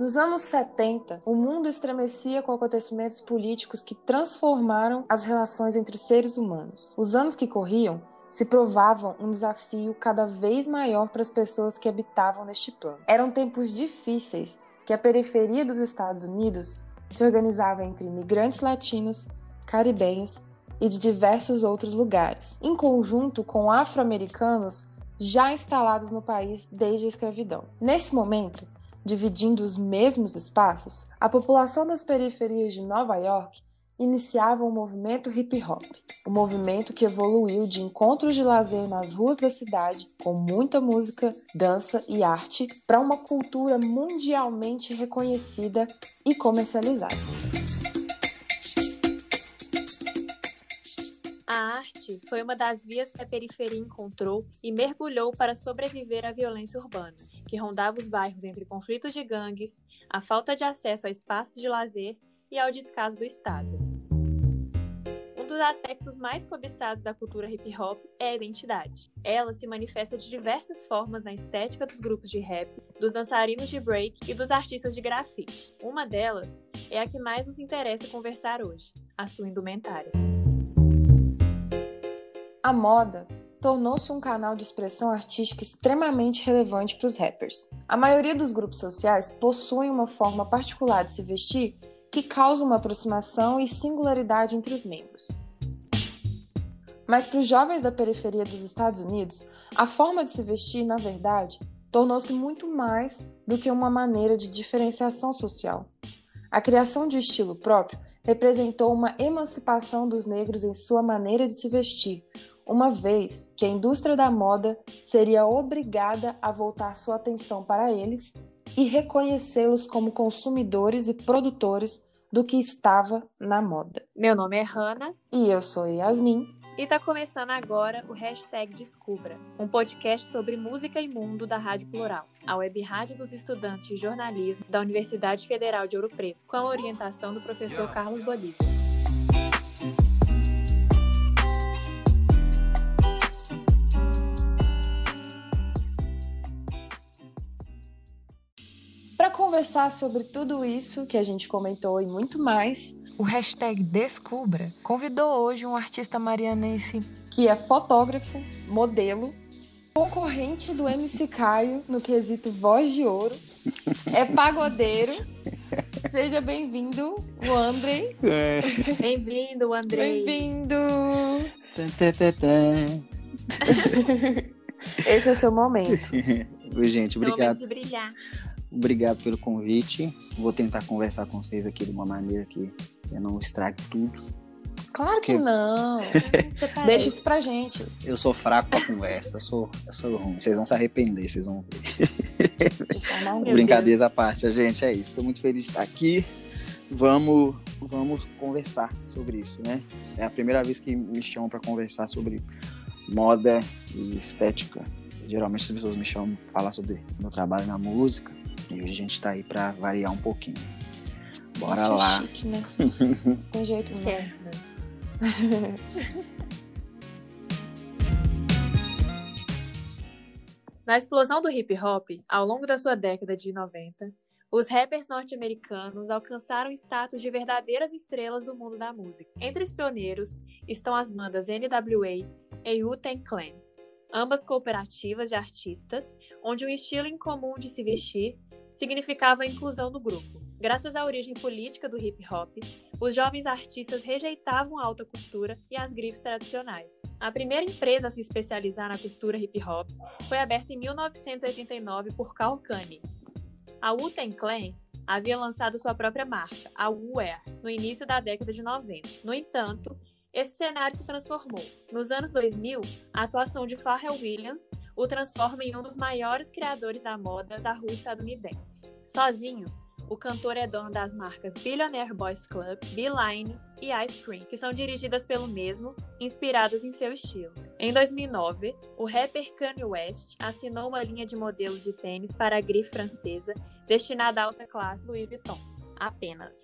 Nos anos 70, o mundo estremecia com acontecimentos políticos que transformaram as relações entre os seres humanos. Os anos que corriam se provavam um desafio cada vez maior para as pessoas que habitavam neste plano. Eram tempos difíceis que a periferia dos Estados Unidos se organizava entre imigrantes latinos, caribenhos e de diversos outros lugares, em conjunto com afro-americanos já instalados no país desde a escravidão. Nesse momento, dividindo os mesmos espaços, a população das periferias de Nova York iniciava o movimento hip hop, um movimento que evoluiu de encontros de lazer nas ruas da cidade, com muita música, dança e arte, para uma cultura mundialmente reconhecida e comercializada. A arte foi uma das vias que a periferia encontrou e mergulhou para sobreviver à violência urbana, que rondava os bairros entre conflitos de gangues, a falta de acesso a espaços de lazer e ao descaso do Estado. Um dos aspectos mais cobiçados da cultura hip hop é a identidade. Ela se manifesta de diversas formas na estética dos grupos de rap, dos dançarinos de break e dos artistas de grafite. Uma delas é a que mais nos interessa conversar hoje, a sua indumentária. A moda tornou-se um canal de expressão artística extremamente relevante para os rappers. A maioria dos grupos sociais possuem uma forma particular de se vestir que causa uma aproximação e singularidade entre os membros. Mas para os jovens da periferia dos Estados Unidos, a forma de se vestir, na verdade, tornou-se muito mais do que uma maneira de diferenciação social. A criação de estilo próprio representou uma emancipação dos negros em sua maneira de se vestir, uma vez que a indústria da moda seria obrigada a voltar sua atenção para eles e reconhecê-los como consumidores e produtores do que estava na moda. Meu nome é Hanna. E eu sou Yasmin. E está começando agora o Hashtag Descubra, um podcast sobre música e mundo da Rádio Plural, a web rádio dos estudantes de jornalismo da Universidade Federal de Ouro Preto, com a orientação do professor Carlos Bolívar. conversar sobre tudo isso que a gente comentou e muito mais, o hashtag Descubra convidou hoje um artista marianense que é fotógrafo, modelo, concorrente do MC Caio no quesito Voz de Ouro, é pagodeiro. Seja bem-vindo, o Andrei. É. Bem-vindo, Andrei. Bem-vindo. Esse é o seu momento. Oi, gente, obrigado. É momento. Obrigado pelo convite. Vou tentar conversar com vocês aqui de uma maneira que eu não estrague tudo. Claro que não. Deixa isso pra gente. Eu sou fraco pra conversa, eu sou, eu sou ruim. Vocês vão se arrepender, vocês vão ver. Brincadeiras à parte, a gente é isso. Estou muito feliz de estar aqui. Vamos, vamos conversar sobre isso, né? É a primeira vez que me chamam para conversar sobre moda e estética. Geralmente as pessoas me chamam para falar sobre meu trabalho na música. E hoje a gente tá aí pra variar um pouquinho. Bora Acho lá. Chique, né? Com jeito não. É. Na explosão do hip hop, ao longo da sua década de 90, os rappers norte-americanos alcançaram status de verdadeiras estrelas do mundo da música. Entre os pioneiros estão as bandas NWA e Wu-Tang Clan, ambas cooperativas de artistas, onde um estilo incomum de se vestir significava a inclusão do grupo. Graças à origem política do hip hop, os jovens artistas rejeitavam a alta costura e as grifes tradicionais. A primeira empresa a se especializar na costura hip hop foi aberta em 1989 por Carl Kane. A Wu-Tang Clan havia lançado sua própria marca, a Wu-Wear, no início da década de 90. No entanto, esse cenário se transformou. Nos anos 2000, a atuação de Pharrell Williams o transforma em um dos maiores criadores da moda da rua estadunidense. Sozinho, o cantor é dono das marcas Billionaire Boys Club, Beeline e Ice Cream, que são dirigidas pelo mesmo, inspiradas em seu estilo. Em 2009, o rapper Kanye West assinou uma linha de modelos de tênis para a grife francesa destinada à alta classe Louis Vuitton. Apenas.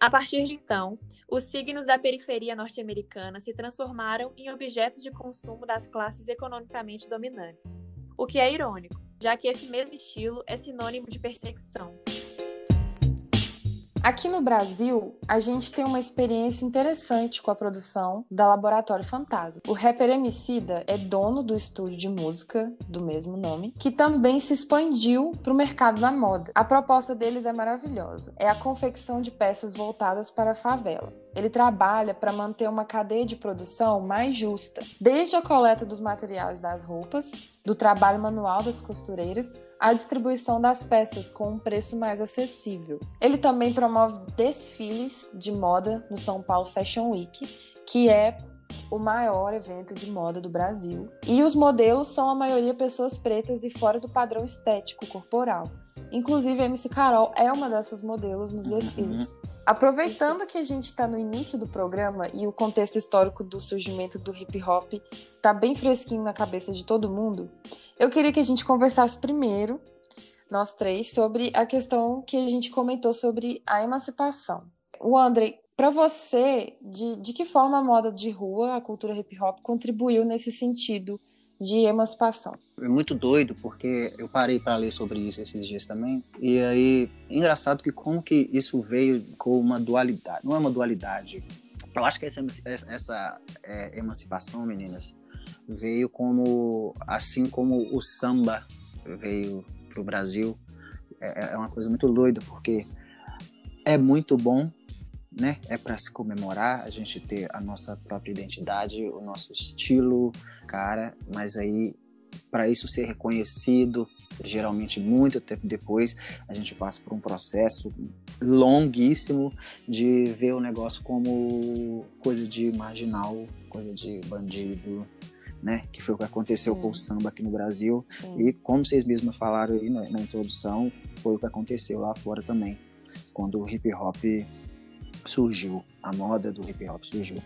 A partir de então, os signos da periferia norte-americana se transformaram em objetos de consumo das classes economicamente dominantes. O que é irônico, já que esse mesmo estilo é sinônimo de perseguição. Aqui no Brasil, a gente tem uma experiência interessante com a produção da Laboratório Fantasma. O rapper Emicida é dono do estúdio de música do mesmo nome, que também se expandiu para o mercado da moda. A proposta deles é maravilhosa. É a confecção de peças voltadas para a favela. Ele trabalha para manter uma cadeia de produção mais justa, desde a coleta dos materiais das roupas, do trabalho manual das costureiras, à distribuição das peças com um preço mais acessível. Ele também promove desfiles de moda no São Paulo Fashion Week, que é o maior evento de moda do Brasil. E os modelos são a maioria pessoas pretas e fora do padrão estético corporal. Inclusive, a MC Carol é uma dessas modelos nos desfiles. Uhum. Aproveitando que a gente está no início do programa e o contexto histórico do surgimento do hip hop está bem fresquinho na cabeça de todo mundo, eu queria que a gente conversasse primeiro, nós três, sobre a questão que a gente comentou sobre a emancipação. O André, para você, de, de que forma a moda de rua, a cultura hip hop, contribuiu nesse sentido de emancipação. É muito doido porque eu parei para ler sobre isso esses dias também e aí engraçado que como que isso veio com uma dualidade. Não é uma dualidade. Eu acho que essa, essa é, emancipação, meninas, veio como assim como o samba veio para o Brasil. É, é uma coisa muito doida porque é muito bom né? É para se comemorar, a gente ter a nossa própria identidade, o nosso estilo, cara, mas aí para isso ser reconhecido, geralmente muito tempo depois, a gente passa por um processo longuíssimo de ver o negócio como coisa de marginal, coisa de bandido, né? Que foi o que aconteceu Sim. com o samba aqui no Brasil. Sim. E como vocês mesmos falaram aí na, na introdução, foi o que aconteceu lá fora também, quando o hip hop surgiu, a moda do hip hop surgiu.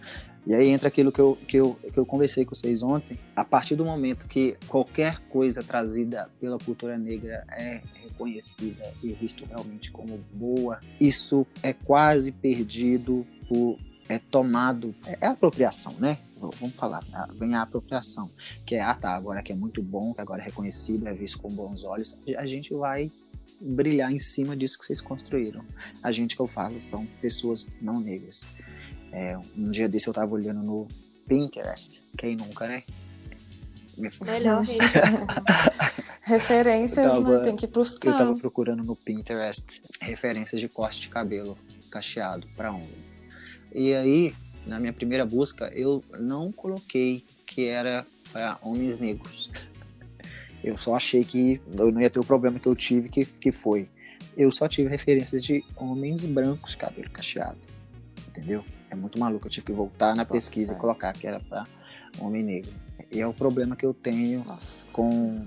E aí entra aquilo que eu, que, eu, que eu conversei com vocês ontem. A partir do momento que qualquer coisa trazida pela cultura negra é reconhecida e visto realmente como boa, isso é quase perdido por é tomado, é, é apropriação, né? Vamos falar, ganhar apropriação, que é, ah tá, agora que é muito bom, que agora é reconhecido, é visto com bons olhos, a gente vai brilhar em cima disso que vocês construíram. A gente que eu falo são pessoas não negras. É, um dia desse eu tava olhando no Pinterest. Quem nunca, né? Melhor Referências, tava, né? Tem que buscar. Eu tava procurando no Pinterest referências de corte de cabelo cacheado para homem. E aí, na minha primeira busca, eu não coloquei que era para homens negros. Eu só achei que eu não ia ter o problema que eu tive, que, que foi. Eu só tive referências de homens brancos, cabelo cacheado. Entendeu? É muito maluco. Eu tive que voltar na pesquisa e colocar que era para homem negro. E é o problema que eu tenho Nossa. com.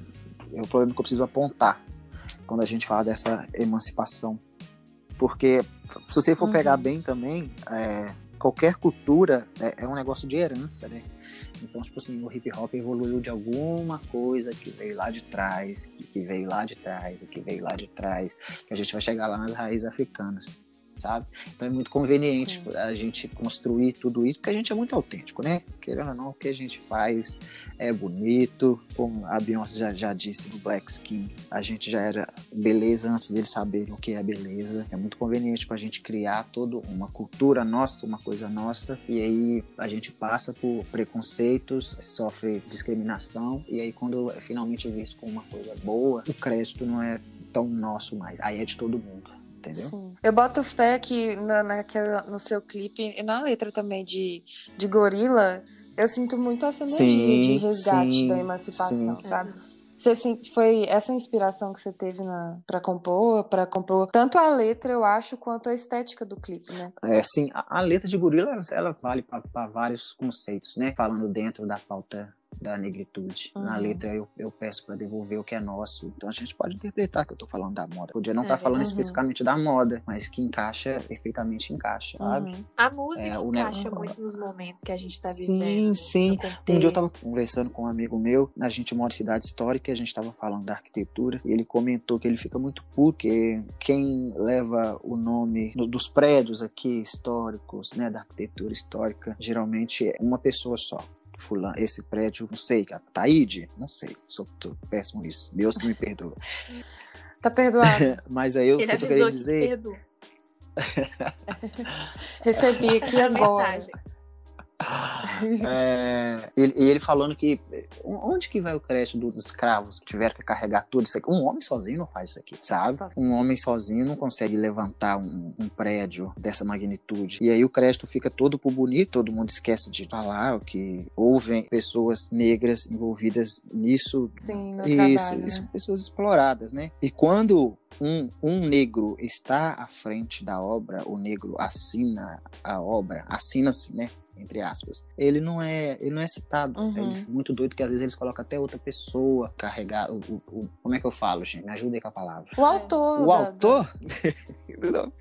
É o problema que eu preciso apontar quando a gente fala dessa emancipação. Porque se você for uhum. pegar bem também, é, qualquer cultura é, é, um negócio de herança, né? Então, tipo assim, o hip hop evoluiu de alguma coisa que veio lá de trás, que veio lá de trás, que veio lá de trás, que a gente vai chegar lá nas raízes africanas sabe? Então é muito conveniente Sim. a gente construir tudo isso, porque a gente é muito autêntico, né? Querendo ou não, o que a gente faz é bonito, como a Beyoncé já, já disse no Black Skin, a gente já era beleza antes deles saberem o que é beleza. É muito conveniente para a gente criar toda uma cultura nossa, uma coisa nossa, e aí a gente passa por preconceitos, sofre discriminação, e aí quando é finalmente visto como uma coisa boa, o crédito não é tão nosso mais, aí é de todo mundo entendeu? Sim. Eu boto fé que na, naquela, no seu clipe e na letra também de, de Gorila, eu sinto muito essa energia sim, de resgate sim, da emancipação, sim. sabe? Você foi essa inspiração que você teve para compor, para compor tanto a letra, eu acho, quanto a estética do clipe, né? É, sim, a, a letra de Gorila, ela vale para vários conceitos, né? Falando dentro da pauta da negritude. Uhum. Na letra eu, eu peço para devolver o que é nosso. Então a gente pode interpretar que eu tô falando da moda. Podia não estar tá é, falando uhum. especificamente da moda, mas que encaixa, perfeitamente encaixa, uhum. sabe? A música é, encaixa muito nos momentos que a gente tá vivendo. Sim, sim. Um dia eu tava conversando com um amigo meu, a gente mora em cidade histórica, a gente tava falando da arquitetura, e ele comentou que ele fica muito puto, porque quem leva o nome dos prédios aqui históricos, né, da arquitetura histórica, geralmente é uma pessoa só fulano, esse prédio, não sei, Taíde, não sei, sou, péssimo nisso, Deus que me perdoa. Tá perdoado. Mas aí eu, Ele eu querendo dizer... Recebi aqui agora. Mensagem. É, ele, ele falando que onde que vai o crédito dos escravos que tiveram que carregar tudo isso aqui? Um homem sozinho não faz isso aqui, sabe? Um homem sozinho não consegue levantar um, um prédio dessa magnitude. E aí o crédito fica todo por bonito, todo mundo esquece de falar que houve pessoas negras envolvidas nisso. Sim, no isso, trabalho, isso, né? pessoas exploradas, né? E quando um, um negro está à frente da obra, o negro assina a obra, assina-se, né? Entre aspas, ele não é, ele não é citado. Uhum. Eles, muito doido que às vezes eles colocam até outra pessoa carregar. O, o, o, como é que eu falo, gente? Me ajuda aí com a palavra. O autor. O da, autor? não,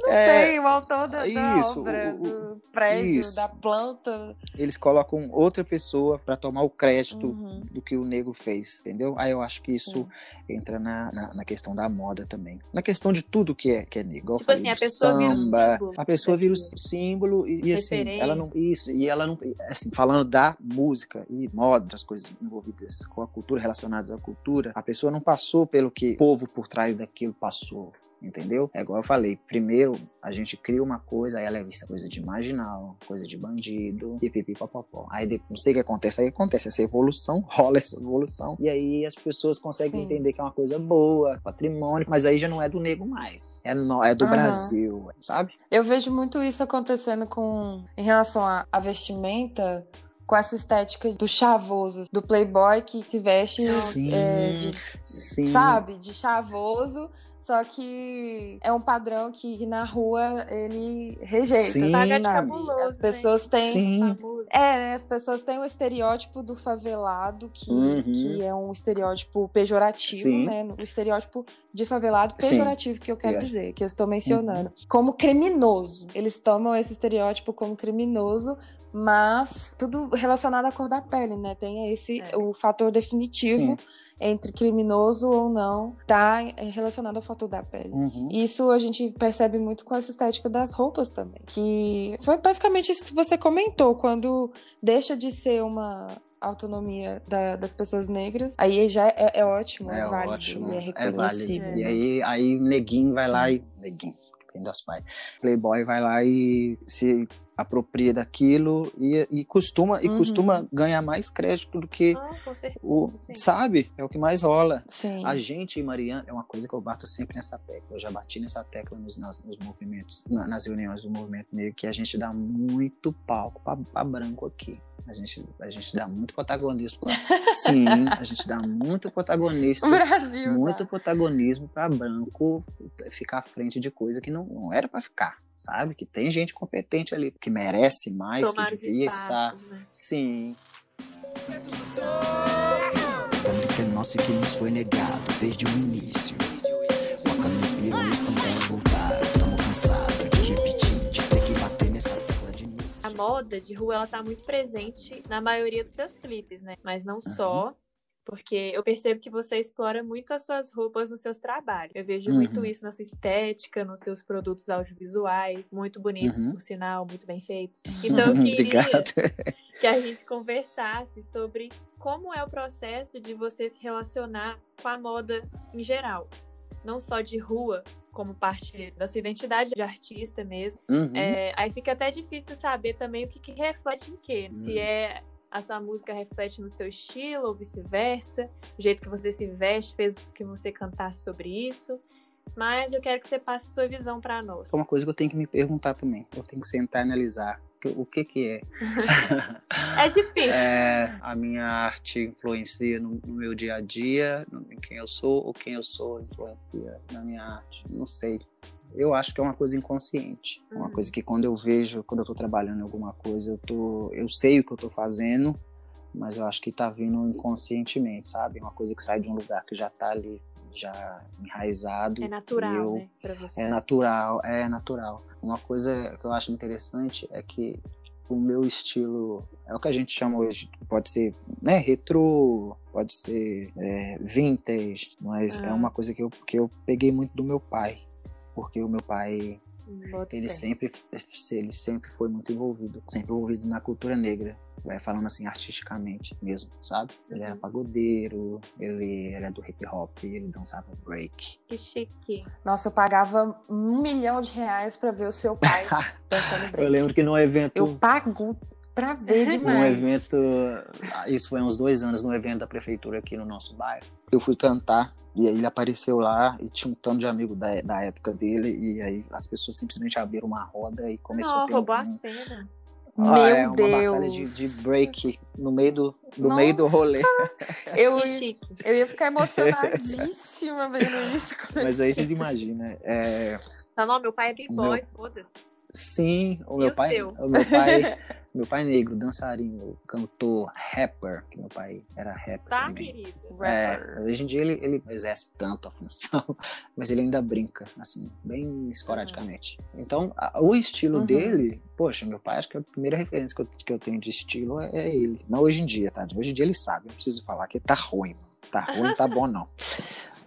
não é, sei, o autor da, isso, obra, o, do prédio, isso. da planta. Eles colocam outra pessoa para tomar o crédito uhum. do que o negro fez, entendeu? Aí eu acho que isso Sim. entra na, na, na, questão da moda também. Na questão de tudo que é, que é negro. Tipo assim, a pessoa samba, vira o símbolo. A pessoa vira o símbolo e, e assim, ela não isso, e ela não, assim, falando da música e moda, das coisas envolvidas com a cultura, relacionadas à cultura, a pessoa não passou pelo que o povo por trás daquilo passou entendeu? É igual eu falei, primeiro a gente cria uma coisa, aí ela é vista coisa de marginal, coisa de bandido, pipipi papapó. Aí depois, não sei o que acontece, aí acontece essa evolução, rola essa evolução, e aí as pessoas conseguem Sim. entender que é uma coisa boa, patrimônio, mas aí já não é do nego mais, é, no, é do uhum. Brasil, sabe? Eu vejo muito isso acontecendo com, em relação à vestimenta, com essa estética do chavoso, do playboy que se veste sim, é, de, sim. sabe, de chavoso, só que é um padrão que na rua ele rejeita. Sim, Paga de cabuloso, as pessoas têm. Sim. É, as pessoas têm o estereótipo do favelado, que, uhum. que é um estereótipo pejorativo, Sim. né? O estereótipo de favelado pejorativo que eu quero Yes. dizer, que eu estou mencionando. Uhum. Como criminoso. Eles tomam esse estereótipo como criminoso, mas tudo relacionado à cor da pele, né? Tem esse É. o fator definitivo Sim. Entre criminoso ou não, tá relacionado ao fator da pele. Uhum. Isso a gente percebe muito com essa estética das roupas também. Que foi basicamente isso que você comentou, quando deixa de ser uma autonomia da- das pessoas negras, aí já é, é ótimo, é, É válido ótimo, e é é reconhecível. válido. E aí, aí neguinho vai lá e. Neguinho, das pais. Playboy vai lá e se apropria daquilo e, e costuma e Uhum. costuma ganhar mais crédito do que Ah, com certeza, o sim. sabe é o que mais rola Sim. a gente e Mariana é uma coisa que eu bato sempre nessa tecla eu já bati nessa tecla nos, nas- nos movimentos na- nas reuniões do movimento negro que a gente dá muito palco pra, pra branco aqui a gente, a gente dá muito protagonismo sim a gente dá muito protagonista O Brasil. muito tá? protagonismo para branco ficar à frente de coisa que não, não era para ficar, sabe? Que tem gente competente ali, que merece mais, Tomar que devia estar. né? Sim, Tanto que é nosso que nos foi negado desde o início. Wakanda inspirou nos panteras voltar. Tamo cansado de repetir, de ter que bater nessa tecla de novo. A moda de rua, ela tá muito presente na maioria dos seus clipes, né? Mas não só, porque eu percebo que você explora muito as suas roupas nos seus trabalhos. Eu vejo muito Uhum. isso na sua estética, nos seus produtos audiovisuais, muito bonitos, Uhum. por sinal, muito bem feitos. Então eu queria Obrigado. que a gente conversasse sobre como é o processo de você se relacionar com a moda em geral. Não só de rua, como parte da sua identidade de artista mesmo, Uhum. é, aí fica até difícil saber também o que, que reflete em quê. Se Hum. é a sua música reflete no seu estilo ou vice-versa, o jeito que você se veste fez que você cantasse sobre isso. Mas eu quero que você passe a sua visão para nós. É uma coisa que eu tenho que me perguntar também. Eu tenho que sentar e analisar o que que é. É difícil. É, a minha arte influencia no, no meu dia a dia, em quem eu sou, ou quem eu sou influencia na minha arte. Não sei. Eu acho que é uma coisa inconsciente. É Uma Uhum. coisa que quando eu vejo, quando eu tô trabalhando em alguma coisa, eu tô, eu sei o que eu tô fazendo, mas eu acho que tá vindo inconscientemente, sabe? É uma coisa que sai de um lugar que já tá ali, já enraizado. É natural, eu, né, pra você. é natural, é natural. Uma coisa que eu acho interessante é que o meu estilo é o que a gente chama hoje, pode ser né, retrô, pode ser é, vintage, mas é Ah. uma coisa que eu, que eu peguei muito do meu pai, porque o meu pai Bota Ele sempre, ele sempre foi muito envolvido, sempre envolvido na cultura negra, vai falando assim artisticamente mesmo, sabe? Ele era Uhum. pagodeiro, ele era do hip hop, ele dançava break. Que chique. Nossa, eu pagava um milhão de reais pra ver o seu pai dançando break. Eu lembro que num evento, Eu pago pra ver demais. evento, ah, isso foi uns dois anos, num evento da prefeitura aqui no nosso bairro. Eu fui cantar e aí ele apareceu lá e tinha um tanto de amigo da, da época dele e aí as pessoas simplesmente abriram uma roda e começou Não, a ter roubou a um, cena. Meu Ah, é, uma Deus. batalha de, de break no meio do, no meio do rolê. Eu, eu ia ficar emocionadíssima vendo isso. Mas aí vocês imaginam? É, Não, não, meu pai é b-boy, Meu- foda-se. Sim, o E meu o pai, seu? o meu pai, meu pai negro, dançarino, cantor, rapper, que meu pai era rapper Tá, também. querido? É, hoje em dia ele, ele não exerce tanto a função, mas ele ainda brinca, assim, bem esporadicamente. Então, a- o estilo Uhum. dele, poxa, meu pai, acho que a primeira referência que eu, que eu tenho de estilo é, é ele. Não hoje em dia, tá? Hoje em dia ele sabe, não preciso falar que tá ruim. Tá ruim, não tá bom não.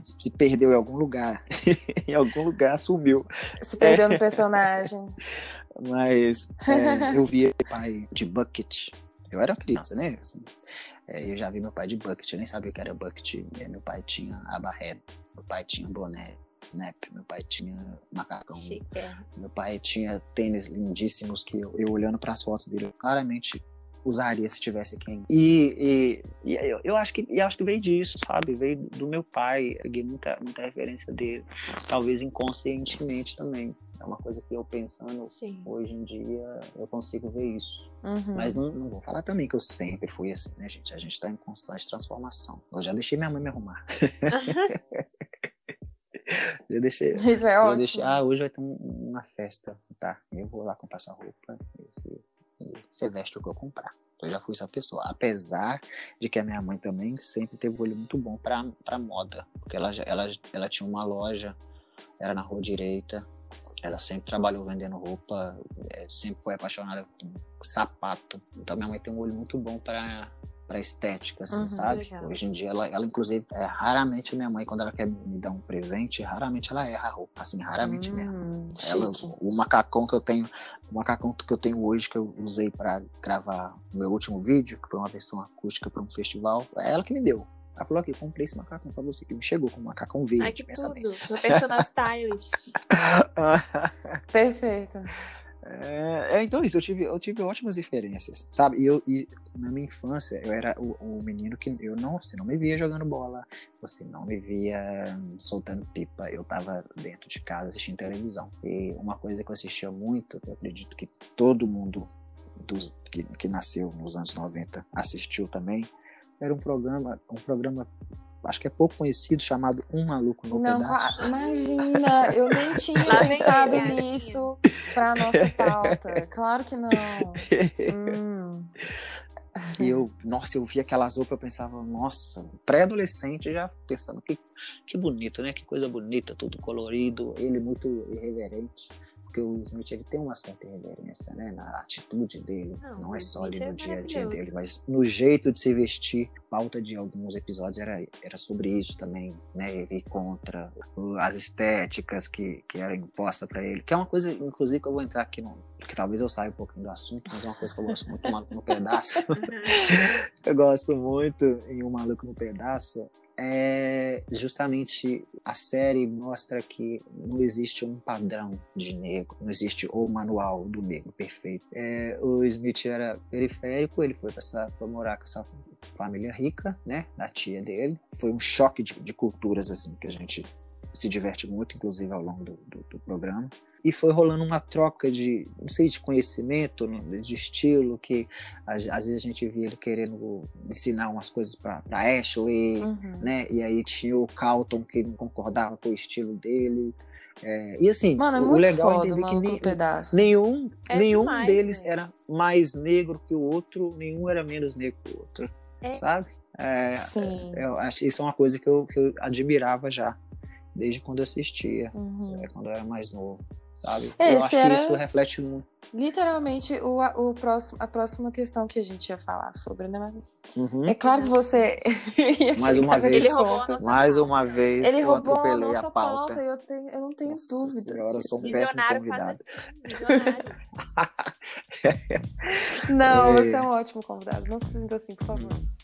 Se perdeu em algum lugar. em algum lugar sumiu. Se perdeu no personagem. Mas é, eu via meu pai de bucket. Eu era criança, né? Assim, é, eu já vi meu pai de bucket, eu nem sabia o que era bucket. É, meu pai tinha aba reta, meu pai tinha boné, snap, meu pai tinha macacão. Chique. é. Meu pai tinha tênis lindíssimos que eu, eu olhando para as fotos dele, eu claramente usaria se tivesse ainda. E, e, e eu, eu acho que eu acho que veio disso, sabe? Veio do meu pai, peguei muita, muita referência dele, talvez inconscientemente também. É uma coisa que eu pensando Sim. hoje em dia eu consigo ver isso. Uhum. Mas não, não vou falar também que eu sempre fui assim, né, gente? A gente tá em constante transformação. Eu já deixei minha mãe me arrumar. Já deixei. Isso é ótimo. deixei, ah, hoje vai ter um- uma festa. Tá, eu vou lá comprar sua roupa. Você, e você veste o que eu comprar. Eu já fui essa pessoa. Apesar de que a minha mãe também sempre teve um olho muito bom pra, pra moda. Porque ela, ela, ela tinha uma loja, era na rua direita. Ela sempre trabalhou vendendo roupa, eh, sempre foi apaixonada por sapato. Então minha mãe tem um olho muito bom pra para estética, assim, Uhum. sabe? Legal. Hoje em dia, ela, ela inclusive, é, raramente minha mãe, quando ela quer me dar um presente, raramente ela erra a roupa, assim, raramente mesmo. Hum, Ela, chique. o macacão que eu tenho, o macacão que eu tenho hoje que eu usei para gravar o meu último vídeo, que foi uma versão acústica para um festival, é ela que me deu. Ela falou aqui, comprei esse macacão para você, que me chegou com um macacão verde, Ai, que pensa bem. tudo. Sou personal stylist. Perfeito. É, é, então isso, eu tive, eu tive ótimas referências, sabe? E, eu, e na minha infância, eu era o, o menino que eu não, você não me via jogando bola, você não me via soltando pipa, eu tava dentro de casa assistindo televisão. E uma coisa que eu assistia muito, eu acredito que todo mundo dos, que, que nasceu nos anos 90 assistiu também, era um programa, um programa, acho que é pouco conhecido, chamado Um Maluco no Não, Pedaço. imagina, eu nem tinha pensado nisso pra nossa pauta. Claro que não. Hum. E eu, nossa, eu via aquelas roupas, eu pensava, nossa, pré-adolescente já pensando, que, que bonito, né? Que coisa bonita, tudo colorido, ele muito irreverente. Porque o Smith ele tem uma certa irreverência, né? Na atitude dele. Não, Não, o é só ali Smith no é dia a dia dele, mas no jeito de se vestir. Pauta de alguns episódios era, era sobre isso também, né? Ele contra o- as estéticas que, que eram impostas pra ele. Que é uma coisa, inclusive, que eu vou entrar aqui no. Que talvez eu saia um pouquinho do assunto, mas é uma coisa que eu gosto muito, Maluco no Pedaço. eu gosto muito em Um Maluco no Pedaço. É justamente a série mostra que não existe um padrão de negro, não existe o manual do negro perfeito. É, o Smith era periférico, ele foi para morar com essa família rica, né, da tia dele. Foi um choque de, de culturas assim que a gente se diverte muito, inclusive ao longo do, do- do programa. E foi rolando uma troca de, não sei, de conhecimento, de estilo, que às, às vezes a gente via ele querendo ensinar umas coisas para Ashley, Uhum. né? E aí tinha o Calton que não concordava com o estilo dele. É, e assim, Mano, é o legal é foda o entender que nem- pedaço. nenhum, É nenhum demais, deles né? era mais negro que o outro, nenhum era menos negro que o outro, É. sabe? É, Sim. eu acho isso é uma coisa que eu, que eu admirava já, desde quando assistia, Uhum. é, quando eu era mais novo. Sabe? É, Eu esse acho era- que isso reflete muito. Literalmente, o, o próximo, a próxima questão que a gente ia falar sobre, né? Mas Uhum. é claro que você. ia Mais uma vez. Ele roubou a ponto. nossa Mais pauta. uma vez Ele eu roubou a atropelei nossa a pauta. pauta, eu, tenho, eu não tenho Nossa dúvidas. senhora, eu sou um péssimo convidado. faz assim. Não, É. você é um ótimo convidado. Não se sinta assim, por favor. Now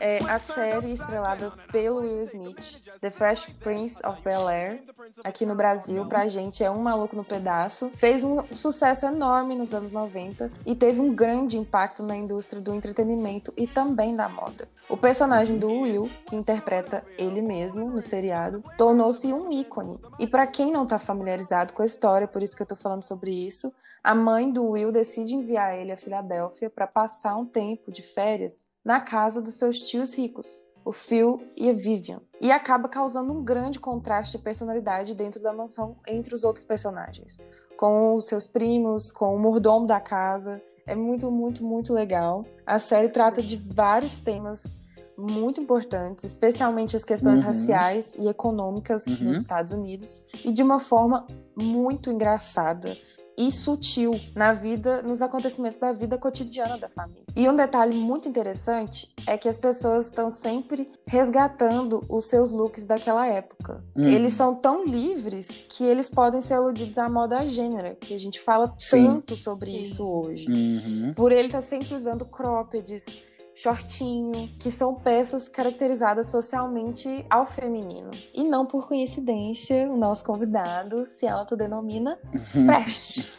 É a série estrelada pelo Will Smith, The Fresh Prince of Bel-Air, aqui no Brasil, pra gente é Um Maluco no Pedaço. Fez um sucesso enorme nos anos 90 e teve um grande impacto na indústria do entretenimento e também da moda. O personagem do Will, que interpreta ele mesmo no seriado, tornou-se um ícone. E pra quem não tá familiarizado com a história, por isso que eu tô falando sobre isso, a mãe do Will decide enviar ele a Filadélfia para passar um tempo de férias na casa dos seus tios ricos, o Phil e a Vivian, e acaba causando um grande contraste de personalidade dentro da mansão entre os outros personagens, com os seus primos, com o mordomo da casa. É muito, muito, muito legal. A série trata de vários temas muito importantes, especialmente as questões Uhum. raciais e econômicas Uhum. nos Estados Unidos, e de uma forma muito engraçada e sutil na vida, nos acontecimentos da vida cotidiana da família. E um detalhe muito interessante é que as pessoas estão sempre resgatando os seus looks daquela época. Uhum. Eles são tão livres que eles podem ser aludidos à moda gênera, que a gente fala Sim. tanto sobre Sim. isso hoje. Uhum. Por ele estar sempre usando croppeds, shortinho, que são peças caracterizadas socialmente ao feminino. E não por coincidência, o nosso convidado se autodenomina Fresh,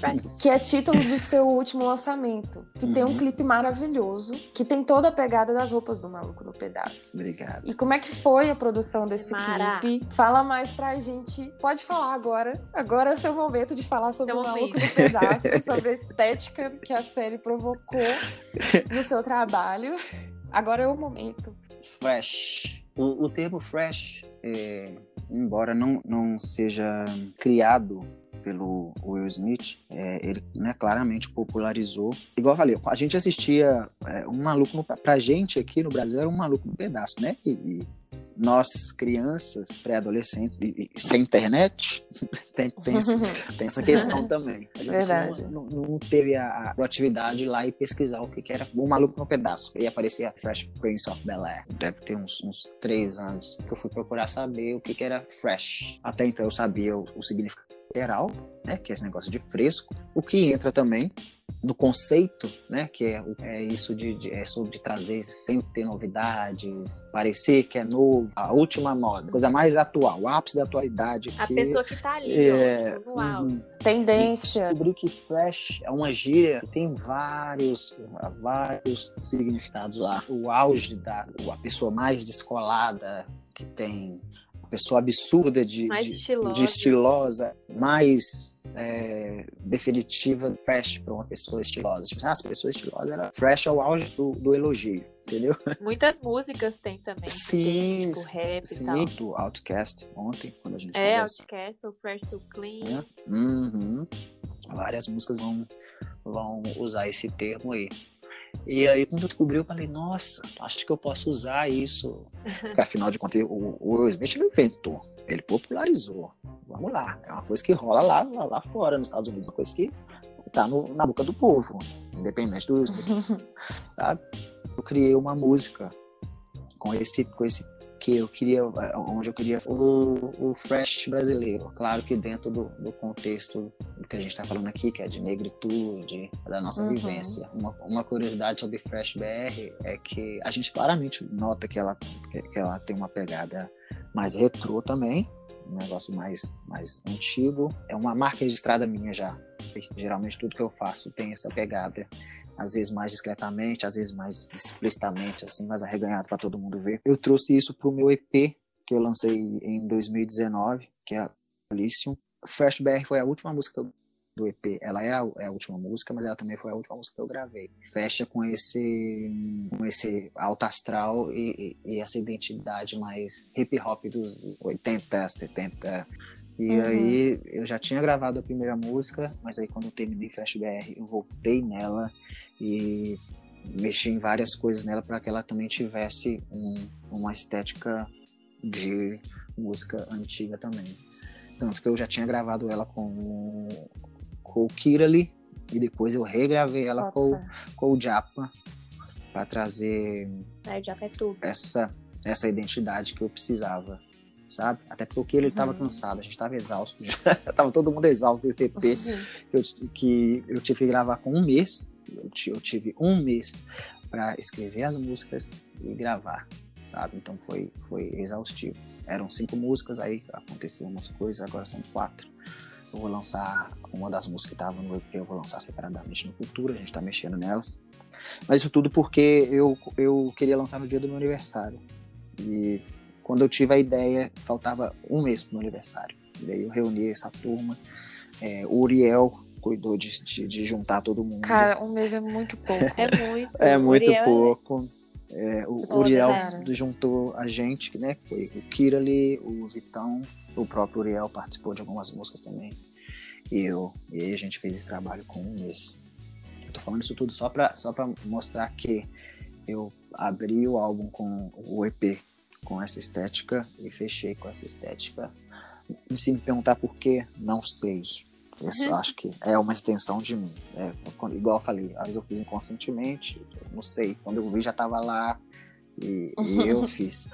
Fresh. que é título do seu último lançamento, que tem um Uhum. clipe maravilhoso, que tem toda a pegada das roupas do maluco no pedaço. Obrigado. E como é que foi a produção desse Mara. clipe? Fala mais pra gente. Pode falar agora. Agora é o seu momento de falar sobre Seu o Maluco momento. no Pedaço, sobre a estética que a série provocou no seu trabalho. Agora é o momento. Fresh. O, o termo fresh, é, embora não, não seja criado pelo Will Smith, é, ele né, claramente popularizou. Igual eu falei, a gente assistia é, um maluco no, pra gente aqui no Brasil era um maluco no pedaço, né? E, e nós, crianças, pré-adolescentes, sem internet, tem, tem, tem essa questão também. A gente Verdade. Não, não- teve a, a proatividade lá e pesquisar o que, que era o maluco no pedaço. E aparecia Fresh Prince of Bel Air. Deve ter uns, uns três anos que eu fui procurar saber o que, que era fresh. Até então eu sabia o, o significado literal, né? Que é esse negócio de fresco. O que entra também no conceito, né, que é, é isso de, de- é sobre trazer sempre ter novidades, parecer que é novo, a última moda, coisa mais atual, o ápice da atualidade. A que- pessoa que tá ali, é, ó, no auge. uhum. Tendência. Descobri que fresh é uma gíria que tem vários, vários significados lá. O auge da a pessoa mais descolada, que tem pessoa absurda de, Mais de, estilosa. de estilosa, mais é, definitiva, fresh para uma pessoa estilosa. Tipo, ah, essa pessoa estilosa era fresh ao auge do, do elogio, entendeu? Muitas músicas tem também. Sim, tem, tipo, rap sim, e tal. do Outcast ontem, quando a gente É, conversa. Outcast, o Fresh So Clean. É. Uhum. Várias músicas vão, vão usar esse termo aí. E aí, quando eu descobri, eu falei, nossa, acho que eu posso usar isso. Porque, afinal de contas, o, o Will Smith não inventou, ele popularizou. Vamos lá, é uma coisa que rola lá, lá, lá fora, nos Estados Unidos, uma coisa que tá no- na boca do povo, independente do Will Smith? Eu criei uma música com esse, com esse que eu queria, onde eu queria o, o fresh brasileiro. Claro que dentro do, do contexto do que a gente está falando aqui, que é de negritude, da nossa Uhum. vivência. Uma, uma curiosidade sobre Fresh BR é que a gente claramente nota que ela, que, que ela tem uma pegada mais retrô também, um negócio mais, mais antigo. É uma marca registrada minha já. Geralmente tudo que eu faço tem essa pegada às vezes mais discretamente, às vezes mais explicitamente, assim, mais arreganhado para todo mundo ver. Eu trouxe isso pro meu EP, que eu lancei em 2019, que é a Lithium. Fresh BR foi a última música do EP. Ela é a, é a última música, mas ela também foi a última música que eu gravei. Fecha com esse, com esse alto astral e, e- e essa identidade mais hip hop dos 80, 70. E Uhum. aí eu já tinha gravado a primeira música, mas aí quando eu terminei Flash BR, eu voltei nela e mexi em várias coisas nela para que ela também tivesse um- uma estética de música antiga também. Tanto que eu já tinha gravado ela com, com o Kirali e depois eu regravei ela com, com o Japa para trazer É, Japa é essa, essa identidade que eu precisava, sabe? Até porque Kirali estava Uhum. cansado, a gente estava exausto já. tava todo mundo exausto desse EP que eu, que eu tive que gravar com um mês. Eu, eu tive um mês para escrever as músicas e gravar, sabe? Então foi, foi exaustivo. Eram cinco músicas, aí aconteceu umas coisas, agora são quatro. Eu vou lançar uma das músicas que estavam no EP, eu vou lançar separadamente no futuro, a gente tá mexendo nelas. Mas isso tudo porque eu, eu queria lançar no dia do meu aniversário. E quando eu tive a ideia, faltava um mês pro meu aniversário. E aí eu reuni essa turma. É, o Uriel cuidou de, de, de juntar todo mundo. Cara, um mês é muito pouco. É muito. é muito Uriel pouco. É, o Uriel cara. juntou a gente, né? que Foi o Kirali, o Vitão, o próprio Uriel participou de algumas músicas também. E eu. E aí a gente fez esse trabalho com um mês. Eu tô falando isso tudo só pra, só pra mostrar que eu abri o álbum com o EP com essa estética e fechei com essa estética. Se me perguntar por quê, não sei. Isso eu acho que é uma extensão de mim. É, igual eu falei, às vezes eu fiz inconscientemente, não sei. Quando eu vi já tava lá e, e eu fiz.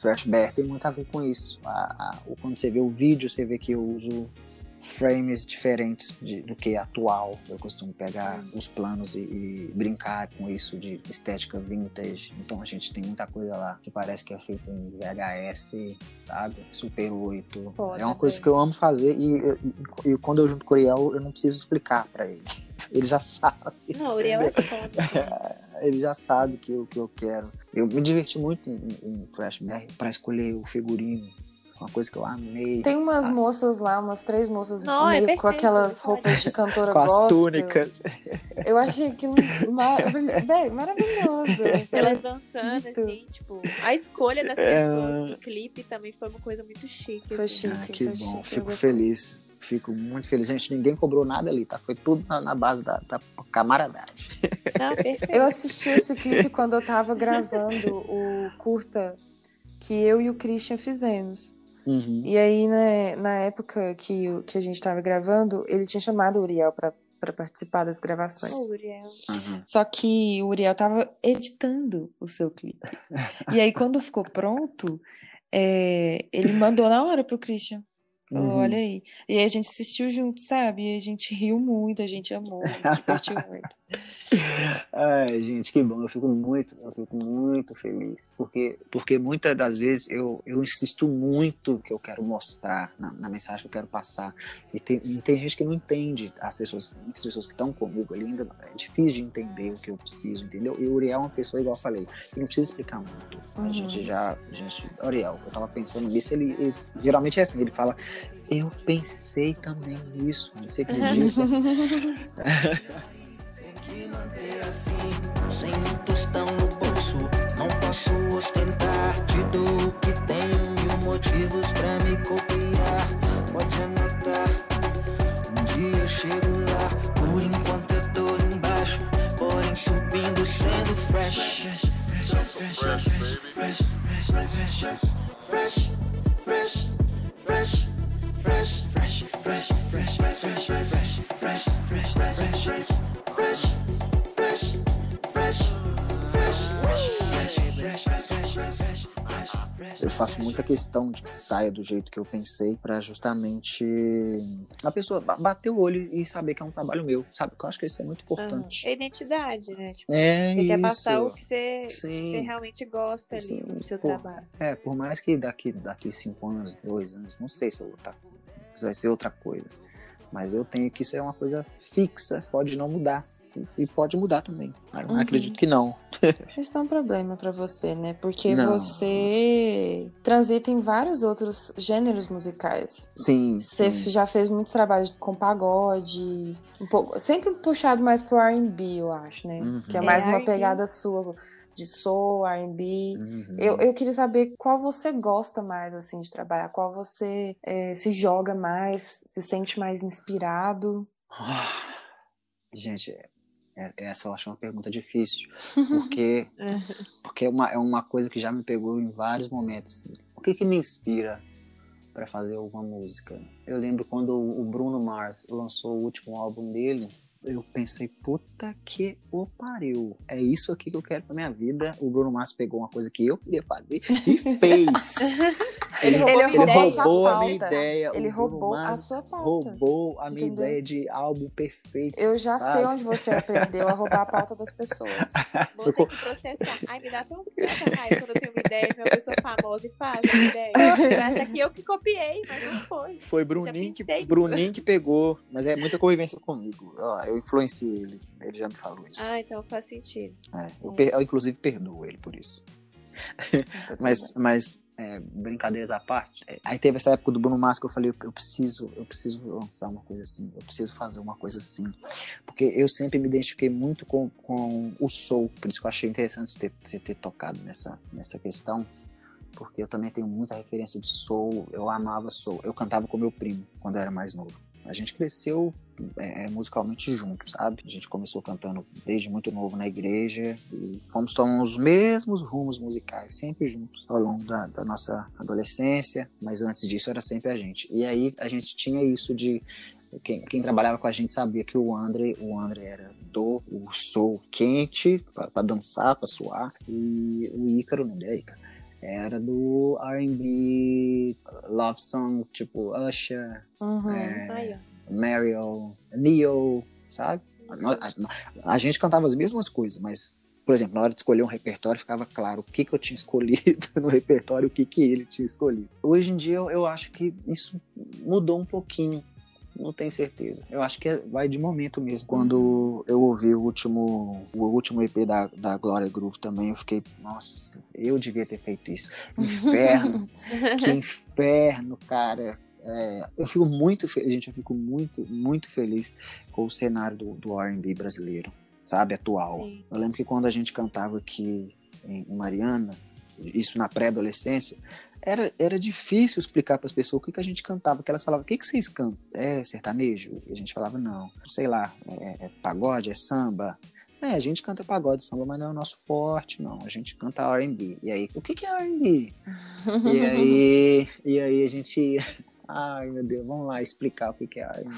Flashback tem muito a ver com isso. A- a- quando você vê o vídeo, você vê que eu uso frames diferentes de- do que atual. Eu costumo pegar os planos e, e brincar com isso de estética vintage. Então a gente tem muita coisa lá que parece que é feito em VHS, sabe? Super 8. Foda, é uma coisa velho. que eu amo fazer e, e- e quando eu junto com o Uriel, eu não preciso explicar pra ele. Ele já sabe. Não, o Uriel é foda. Ele já sabe que o que eu quero. Eu me diverti muito em, em Flashback pra escolher o figurino. Uma coisa que eu amei. Tem umas Ah. moças lá, umas três moças Não, é meio com perfeito, aquelas pode. roupas de cantora com as gospel. túnicas. Eu achei aquilo mar... bem, maravilhoso. Elas dançando, assim, tipo. A escolha das É. pessoas no clipe também foi uma coisa muito chique. Foi assim. chique. Ah, que foi bom, chique, fico feliz. Fico muito feliz. Gente, ninguém cobrou nada ali, tá? Foi tudo na, na base da, da camaradagem. Não. Eu assisti esse clipe quando eu tava gravando o curta que eu e o Christian fizemos. Uhum. E aí, né, na época que, o- que a gente tava gravando, ele tinha chamado o Uriel pra, pra participar das gravações. Ô, Uriel. Uhum. Só que o Uriel tava editando o seu clipe. E aí, quando ficou pronto, é, ele mandou na hora pro Christian. Falou, Uhum. olha aí. E aí a gente assistiu junto, sabe? E a gente riu muito, a gente amou, a gente se divertiu muito. Ai, gente, que bom. Eu fico muito, eu fico muito feliz. Porque, porque muitas das vezes eu, eu insisto muito que eu quero mostrar na, na mensagem que eu quero passar. E tem, e tem gente que não entende. As pessoas, muitas pessoas que estão comigo ali ainda é difícil de entender o que eu preciso, entendeu? E o Uriel é uma pessoa, igual eu falei, que não precisa explicar muito. A Uhum. gente já. A gente, Uriel, eu tava pensando nisso, ele, ele- geralmente é assim, ele fala, eu pensei também nisso, você acredita? Que manter assim, sem um tostão no bolso. Não posso ostentar, te dou que tenho mil motivos pra me copiar. Pode anotar, um dia eu chego lá. Por enquanto eu tô embaixo, porém subindo sendo fresh. Fresh, fresh, fresh, fresh, fresh, fresh, fresh, fresh, fresh, fresh, fresh, fresh, fresh, fresh, fresh, fresh, fresh, fresh, fresh, fresh, Eu faço muita questão de que saia do jeito que eu pensei pra justamente a pessoa ba- bater o olho e saber que é um trabalho meu, sabe? Que eu acho que isso é muito importante. É identidade, né? Tipo, É você isso. quer passar o que você, você realmente gosta ali Sim, no seu pô. trabalho. É, por mais que daqui, daqui cinco anos, dois anos, não sei se eu vou tá, se vai ser outra coisa. Mas eu tenho que isso é uma coisa fixa, pode não mudar. E- pode mudar também. Eu Uhum. acredito que não. Isso não é um problema pra você, né? Porque Não. você transita em vários outros gêneros musicais. Sim. Você sim. já fez muitos trabalhos com pagode, um pouco, sempre puxado mais pro R&B, eu acho, né? Uhum. Que é É, mais uma R&B. pegada sua de soul, R&B. Uhum. Eu, eu queria saber qual você gosta mais, assim, de trabalhar, qual você eh, se joga mais, se sente mais inspirado. Ah, Gente, é- é- essa eu acho uma pergunta difícil, porque, porque é, uma, é uma coisa que já me pegou em vários momentos. que que me inspira para fazer alguma música? Eu lembro quando o Bruno Mars lançou o último álbum dele, eu pensei, puta que o pariu. É isso aqui que eu quero pra minha vida. O Bruno Mars pegou uma coisa que eu queria fazer e fez. Ele, ele, ele ele roubou, a pauta. minha ideia. Ele o Bruno roubou a Mars sua pauta. roubou a minha Entendeu? ideia de álbum perfeito. Eu já sabe? sei onde você aprendeu a roubar a pauta das pessoas. Vou Eu ter que processar. Ai, me dá tão raiva quando eu tenho uma ideia de uma pessoa famosa e faz uma ideia. Você acha que eu que copiei, mas não foi. Foi Bruninho que. Bruninho que pegou, mas é muita convivência comigo. Ó, eu influencio ele, ele já me falou isso. Ah, então faz sentido. É, eu, per- eu, inclusive, perdoo ele por isso. Então, tudo Mas, mas é, brincadeiras à parte, é, aí teve essa época do Bruno Mars que eu falei, eu preciso, eu preciso lançar uma coisa assim, eu preciso fazer uma coisa assim. Porque eu sempre me identifiquei muito com, com o soul, por isso que eu achei interessante você ter, você ter tocado nessa, nessa questão. Porque eu também tenho muita referência de soul, eu amava soul. Eu cantava com meu primo quando eu era mais novo. A gente cresceu é, musicalmente juntos, sabe? A gente começou cantando desde muito novo na igreja e fomos tomando os mesmos rumos musicais, sempre juntos, ao longo da, da nossa adolescência, mas antes disso era sempre a gente. E aí a gente tinha isso de quem, quem trabalhava com a gente sabia que o André, o André era do o soul quente para dançar, para suar, e o Ícaro, não é Ícaro, era do R&B, love song, tipo Usher, Uhum. é, Aí, ó. Mariel, Neo, sabe? A, a- a gente cantava as mesmas coisas, mas, por exemplo, na hora de escolher um repertório, ficava claro o que, que eu tinha escolhido no repertório o que, que ele tinha escolhido. Hoje em dia, eu, eu acho que isso mudou um pouquinho. Não tenho certeza. Eu acho que é- vai de momento mesmo. Quando eu ouvi o último, o último EP da, da Glória Groove também, eu fiquei, nossa, eu devia ter feito isso. Inferno, que inferno, cara. É, eu fico muito feliz, gente, eu fico muito, muito feliz com o cenário do, do R&B brasileiro, sabe, atual. Sim. Eu lembro que quando a gente cantava aqui em, em Mariana, isso na pré-adolescência, era, era difícil explicar para as pessoas o que, que a gente cantava, que elas falavam, o que, que vocês cantam? É sertanejo? E a gente falava, não, sei lá, é, é pagode, é samba. É, a gente canta pagode, samba, mas não é o nosso forte, não. A gente canta R&B. E aí, o que, que é R&B? E aí, e aí a gente. Ai, meu Deus, vamos lá explicar o que que é R&B.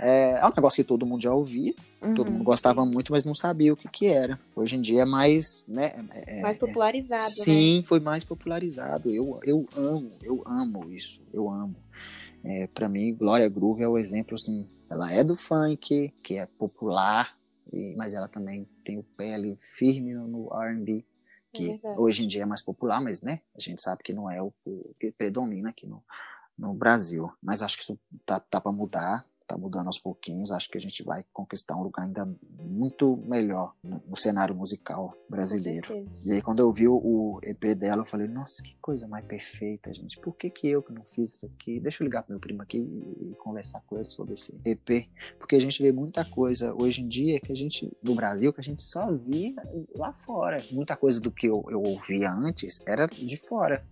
É, é um negócio que todo mundo já ouvia, todo Uhum. mundo gostava muito, mas não sabia o que que era. Hoje em dia é mais, né? é- Mais popularizado, né? Sim, foi mais popularizado. Eu, eu amo, eu amo isso, eu amo. É, para mim, Glória Groove é o exemplo, assim, ela é do funk, que é popular, e- mas ela também tem o pé ali firme no, R&B, É que verdade. hoje em dia é mais popular, mas, né, a gente sabe que não é o, o que predomina aqui no, no Brasil. Mas acho que isso tá, tá para mudar, tá mudando aos pouquinhos. Acho que a gente vai conquistar um lugar ainda muito melhor no, no cenário musical brasileiro. E aí, quando eu vi o, o EP dela, eu falei, nossa, que coisa mais perfeita, gente. Por que, que eu que não fiz isso aqui? Deixa eu ligar pro meu primo aqui e, e conversar com ele sobre esse EP. Porque a gente vê muita coisa hoje em dia que a gente, no Brasil, que a gente só via lá fora. Muita coisa do que eu, eu ouvia antes era de fora.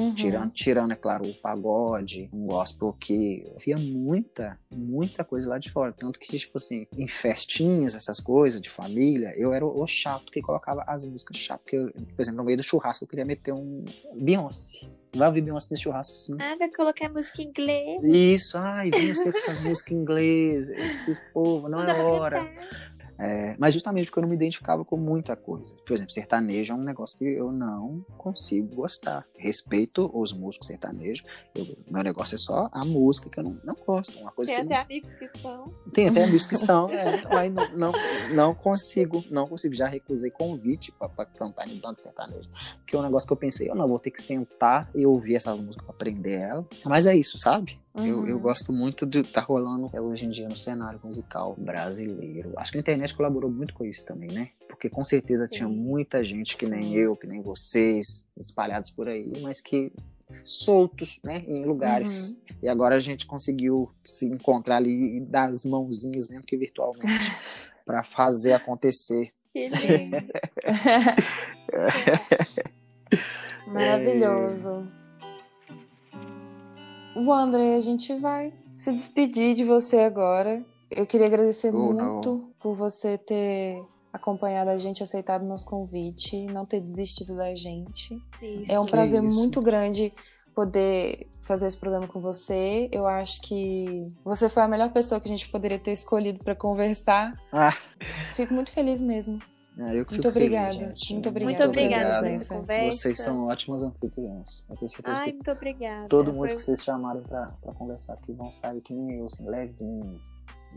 Uhum. Tirando, tirando, é claro, o pagode, um gospel que eu via muita, muita coisa lá de fora. Tanto que, tipo assim, em festinhas, essas coisas de família, eu era o chato que colocava as músicas chatas. Porque, eu, por exemplo, no meio do churrasco eu queria meter um Beyoncé. Vai ouvir Beyoncé nesse churrasco, sim. Nada, coloquei música em inglês. Isso, ai, você com essas músicas em inglês, esse povo, não é hora. É, mas justamente porque eu não me identificava com muita coisa. Por exemplo, sertanejo é um negócio que eu não consigo gostar. Respeito os músicos sertanejos. Eu, meu negócio é só a música que eu não, não gosto. Uma coisa Tem até eu amigos que são. não, tem até amigos que são. É, mas não, não, não consigo. Não consigo. Já recusei convite para cantar em banda sertaneja. Porque é um negócio que eu pensei, eu não vou ter que sentar e ouvir essas músicas para aprender ela. Mas é isso, sabe? Eu, eu Uhum. gosto muito de estar rolando é, hoje em dia no cenário musical brasileiro. Acho que a internet colaborou muito com isso também, né? Porque com certeza tinha Sim. muita gente que nem Sim. eu, que nem vocês, espalhados por aí, mas que soltos, né, em lugares. E agora a gente conseguiu se encontrar ali e dar as mãozinhas, mesmo que virtualmente, para fazer acontecer. Que lindo. Maravilhoso. O André, a gente vai se despedir de você agora. Eu queria agradecer Oh, muito por você ter acompanhado a gente, aceitado nosso convite, não ter desistido da gente. Isso. É um Que prazer isso. muito grande poder fazer esse programa com você. Eu acho que você foi a melhor pessoa que a gente poderia ter escolhido para conversar. Ah, Fico muito feliz mesmo. É, eu que Muito fico feliz, obrigada. gente. Muito obrigada Muito obrigada pela conversa. Vocês são ótimas anfitriãs. Eu tenho certeza Ai, muito obrigada. todo mundo Foi- que vocês chamarem pra, pra conversar aqui vão sair que nem eu, assim, levinho.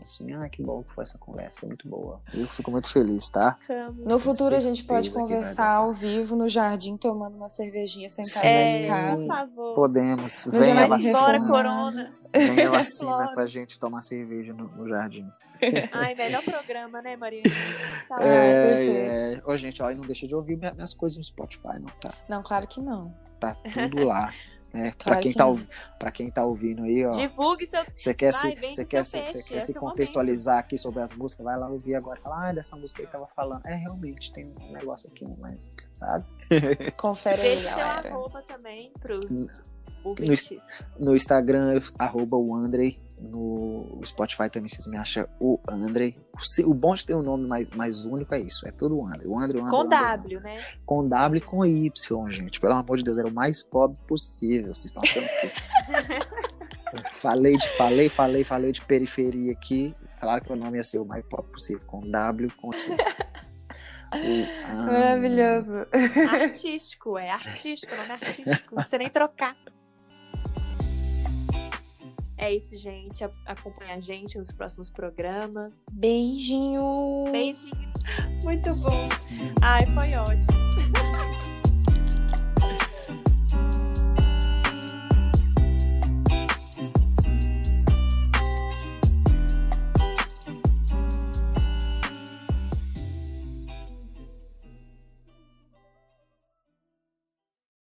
Assim, ah, que bom que foi essa conversa, foi muito boa. Eu fico muito feliz, tá? ficamos. No futuro a gente pode conversar ao vivo no jardim, tomando uma cervejinha sentado É, na Sim. escada. por favor. Podemos. No Venha a Jardim Vai embora, vacina. Corona. Venha a vacina Claro. pra gente tomar cerveja no, no jardim. Ai, melhor programa, né, Mariana? Saudade. É, é. Ô, gente, ó, e não deixa de ouvir minha- minhas coisas no Spotify, não, tá? Não, claro que não. Tá tudo lá. Né? pra, Claro quem que tá, não. quem tá ouvindo aí, ó. Divulgue seu. Você quer, Vai, se, você quer, se, peixe, quer se é o momento. contextualizar aqui sobre as músicas, vai lá ouvir agora. Fala, ah, dessa música aí que tava falando. É, realmente, tem um negócio aqui, mas, sabe? Confere aí, Deixe seu galera. arroba também pros No-. No Instagram, arroba o Andrei. No Spotify também vocês me acham o Andrei. O se- O bom de ter um nome mais, mais único é isso. É tudo o Andrei. O Andrei, o Andrei, Com Andrei. W, né? Com W e com Y, gente. Pelo amor de Deus, era o mais pobre possível. Vocês estão achando que. falei de, falei, falei, falei de periferia aqui. Claro que o nome ia ser o mais pobre possível. Com W, com Y. O Andrei. Maravilhoso. Artístico, é artístico, nome artístico. Não precisa nem trocar. É isso, gente. A- Acompanha a gente nos próximos programas. Beijinho. Beijinho. Muito bom. Ai, foi ótimo.